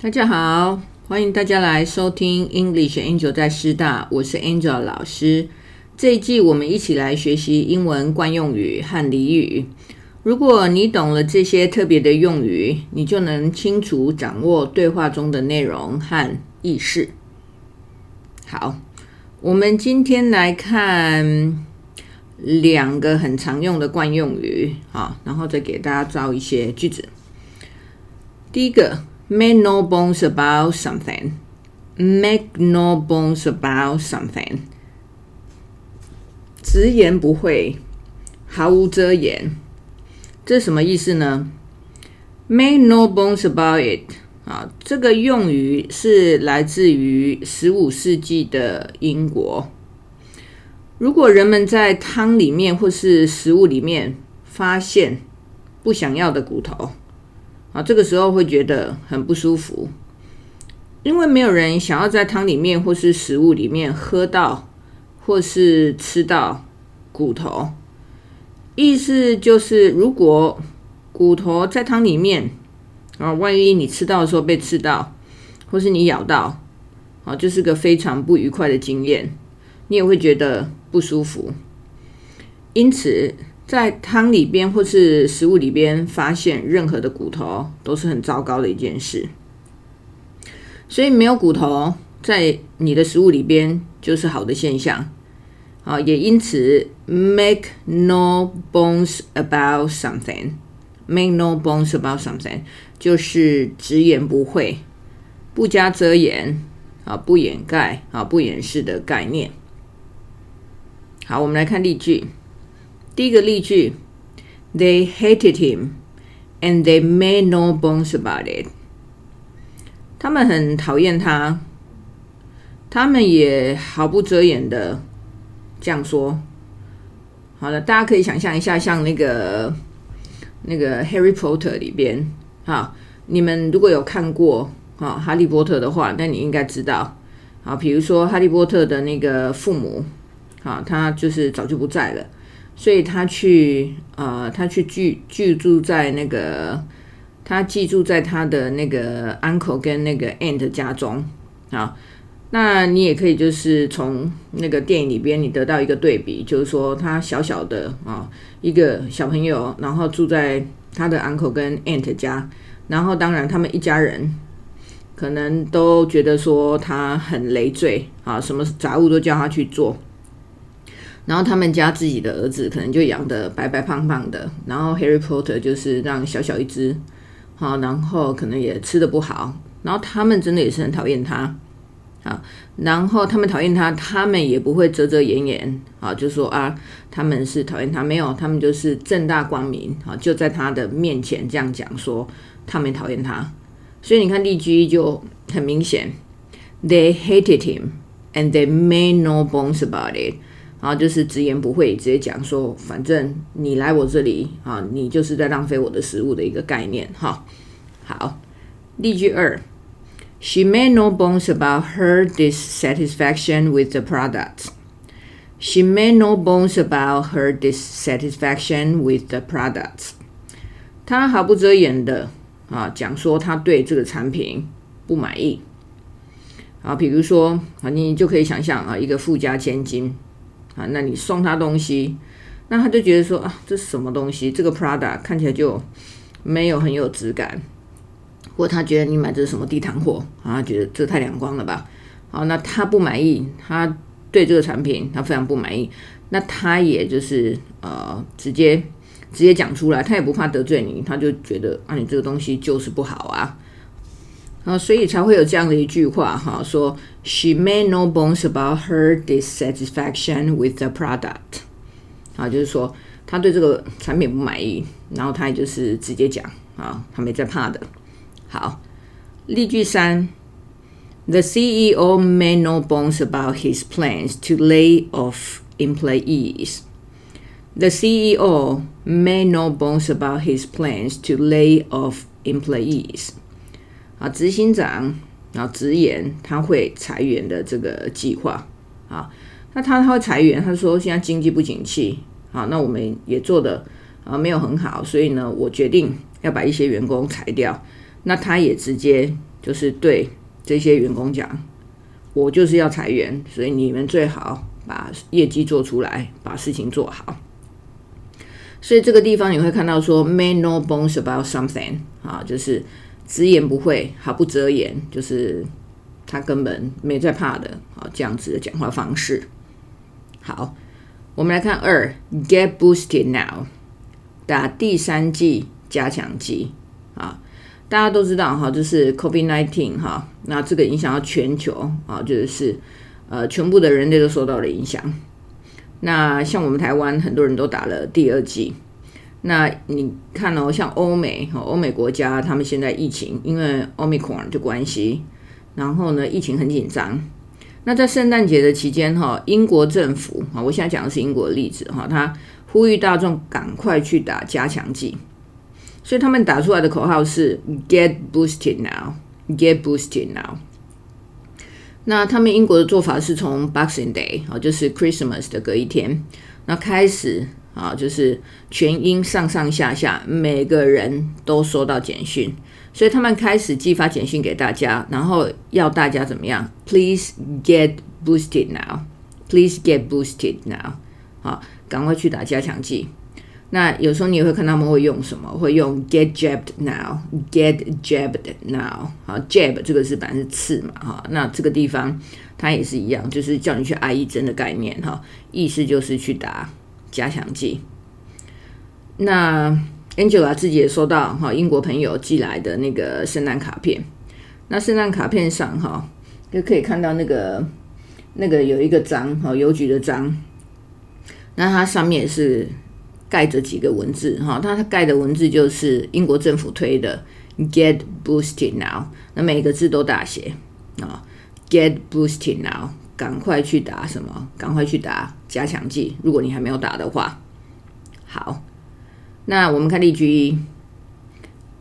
大家好，欢迎大家来收听 English Angel 在师大，我是 Angel 老师。这一季我们一起来学习英文惯用语和俚语。如果你懂了这些特别的用语，你就能清楚掌握对话中的内容和意思。好，我们今天来看两个很常用的惯用语啊，然后再给大家造一些句子。第一个。Make no bones about something. Make no bones about something. 直言不讳，毫无遮掩，这是什么意思呢？Make no bones about it. 啊，这个用语是来自于十五世纪的英国。如果人们在汤里面或是食物里面发现不想要的骨头，啊，这个时候会觉得很不舒服，因为没有人想要在汤里面或是食物里面喝到或是吃到骨头。意思就是，如果骨头在汤里面，啊，万一你吃到的时候被吃到，或是你咬到，啊，就是个非常不愉快的经验，你也会觉得不舒服。因此。在汤里边或是食物里边发现任何的骨头都是很糟糕的一件事，所以没有骨头在你的食物里边就是好的现象啊。也因此，make no bones about something，make no bones about something 就是直言不讳、不加遮掩啊、不掩盖啊、不掩饰的概念。好，我们来看例句。第一个例句，They hated him, and they made no bones about it。他们很讨厌他，他们也毫不遮掩的这样说。好了，大家可以想象一下，像那个那个《Harry Potter》里边，哈，你们如果有看过啊《哈利波特》的话，那你应该知道，啊，比如说哈利波特的那个父母，啊，他就是早就不在了。所以他去，呃，他去居居住在那个，他寄住在他的那个 uncle 跟那个 aunt 家中啊。那你也可以就是从那个电影里边，你得到一个对比，就是说他小小的啊一个小朋友，然后住在他的 uncle 跟 aunt 家，然后当然他们一家人可能都觉得说他很累赘啊，什么杂物都叫他去做。然后他们家自己的儿子可能就养的白白胖胖的，然后 Harry Potter 就是让小小一只，好，然后可能也吃的不好，然后他们真的也是很讨厌他，啊，然后他们讨厌他，他们也不会遮遮掩掩，啊，就说啊，他们是讨厌他，没有，他们就是正大光明，啊，就在他的面前这样讲说，他们讨厌他，所以你看例句就很明显，They hated him and they made no bones about it。然后就是直言不讳，直接讲说，反正你来我这里啊，你就是在浪费我的食物的一个概念哈。好，例句二，She made no bones about her dissatisfaction with the product. She made no bones about her dissatisfaction with the product. 她毫不遮掩的啊讲说，她对这个产品不满意。啊，比如说啊，你就可以想象啊，一个富家千金。啊，那你送他东西，那他就觉得说啊，这是什么东西？这个 Prada 看起来就没有很有质感，或他觉得你买这是什么地摊货啊？觉得这太阳光了吧？好，那他不满意，他对这个产品他非常不满意，那他也就是呃，直接直接讲出来，他也不怕得罪你，他就觉得啊，你这个东西就是不好啊。啊，所以才会有这样的一句话哈，说 She made no bones about her dissatisfaction with the product。啊，就是说他对这个产品不满意，然后他也就是直接讲啊，他没在怕的。好，例句三，The CEO made no bones about his plans to lay off employees。The CEO made no bones about his plans to lay off employees。 啊，执行长然后直言他会裁员的这个计划啊，那他他会裁员，他说现在经济不景气啊，那我们也做的啊没有很好，所以呢，我决定要把一些员工裁掉。那他也直接就是对这些员工讲，我就是要裁员，所以你们最好把业绩做出来，把事情做好。所以这个地方你会看到说，make no bones about something 啊，就是直言不讳，毫不遮掩，就是他根本没在怕的啊，这样子的讲话方式。好，我们来看二，get boosted now，打第三剂加强剂啊，大家都知道哈，就是 COVID nineteen 哈，那这个影响到全球啊，就是呃，全部的人类都受到了影响。那像我们台湾很多人都打了第二剂，那你看哦，像欧美和欧美国家，他们现在疫情因为奥密克戎的关系，然后呢疫情很紧张。那在圣诞节的期间哈，英国政府啊，我现在讲的是英国的例子哈，他呼吁大众赶快去打加强剂，所以他们打出来的口号是 “Get boosted now, get boosted now”。那他们英国的做法是从 Boxing Day 啊，就是 Christmas 的隔一天，那开始啊，就是全英上上下下每个人都收到简讯，所以他们开始寄发简讯给大家，然后要大家怎么样？Please get boosted now. Please get boosted now. 好，赶快去打加强剂。那有时候你也会看他们会用什么，会用 get jabbed now，get jabbed now。好，jab 这个是本来是刺嘛，哈，那这个地方它也是一样，就是叫你去挨一针的概念，哈，意思就是去打加强剂。那 Angela 自己也收到哈英国朋友寄来的那个圣诞卡片，那圣诞卡片上哈就可以看到那个那个有一个章哈邮局的章，那它上面也是。盖着几个文字哈，它盖的文字就是英国政府推的 “Get boosted now”，那每个字都大写啊，“Get boosted now”，赶快去打什么？赶快去打加强剂。如果你还没有打的话，好，那我们看例句一，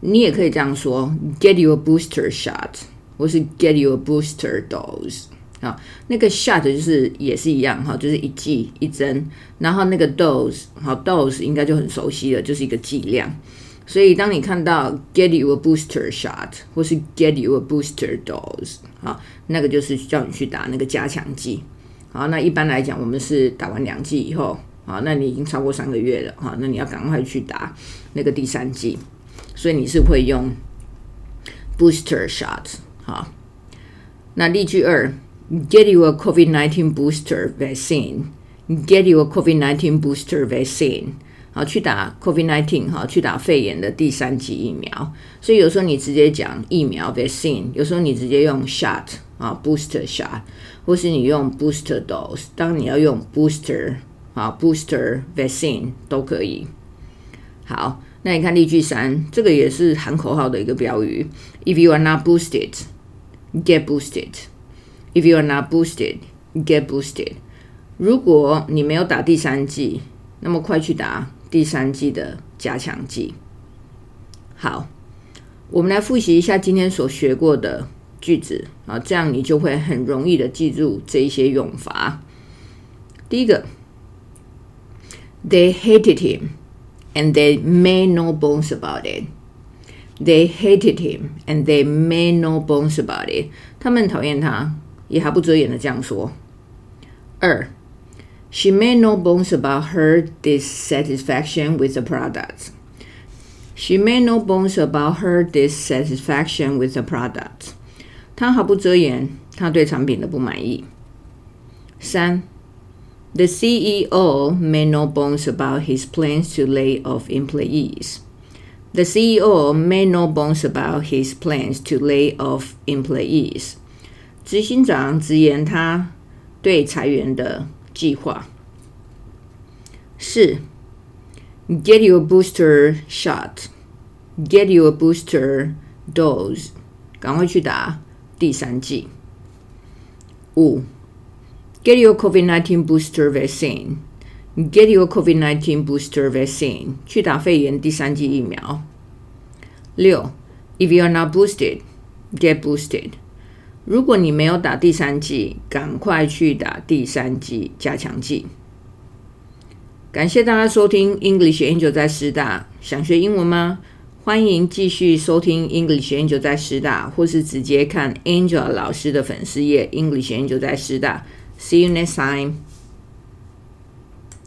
你也可以这样说：“Get your booster shot”，或是 “Get your booster dose”。啊，那个 shot 就是也是一样哈，就是一剂一针，然后那个 dose 好 dose 应该就很熟悉了，就是一个剂量。所以当你看到 get you a booster shot 或是 get you a booster dose 好，那个就是叫你去打那个加强剂。好，那一般来讲，我们是打完两剂以后，好，那你已经超过三个月了哈，那你要赶快去打那个第三剂。所以你是会用 booster shot 好，那例句二。Get you a COVID nineteen booster vaccine. Get you a COVID nineteen booster vaccine. 好，去打 COVID nineteen 哈，去打肺炎的第三剂疫苗。所以有时候你直接讲疫苗 vaccine，有时候你直接用 shot 啊 booster shot，或是你用 booster dose。当你要用 booster 啊 booster vaccine 都可以。好，那你看例句三，这个也是喊口号的一个标语：If you are not boosted, get boosted. If you are not boosted, get boosted. 如果你没有打第三剂，那么快去打第三季的加强剂。好，我们来复习一下今天所学过的句子啊，这样你就会很容易的记住这一些用法。第一个，They hated him, and they made no bones about it. They hated him, and they made no bones about it. 他们讨厌他。也毫不遮掩的这样说。二 ，She made no bones about her dissatisfaction with the product. She made no bones about her dissatisfaction with the product. 她毫不遮掩她对产品的不满意。三，The CEO made no bones about his plans to lay off employees. The CEO made no bones about his plans to lay off employees. 执行长直言他对裁员的 计划。四，Get your booster shot. Get your booster dose. 赶快去打第三剂。五，Get your COVID-19 booster vaccine. Get your COVID-19 booster vaccine. 去打肺炎第三剂疫苗。六，If you are not boosted, get boosted. 如果你没有打第三剂，赶快去打第三剂加强剂。感谢大家收听 English Angel 在师大，想学英文吗？欢迎继续收听 English Angel 在师大，或是直接看 Angel 老师的粉丝页 English Angel 在师大。See you next time.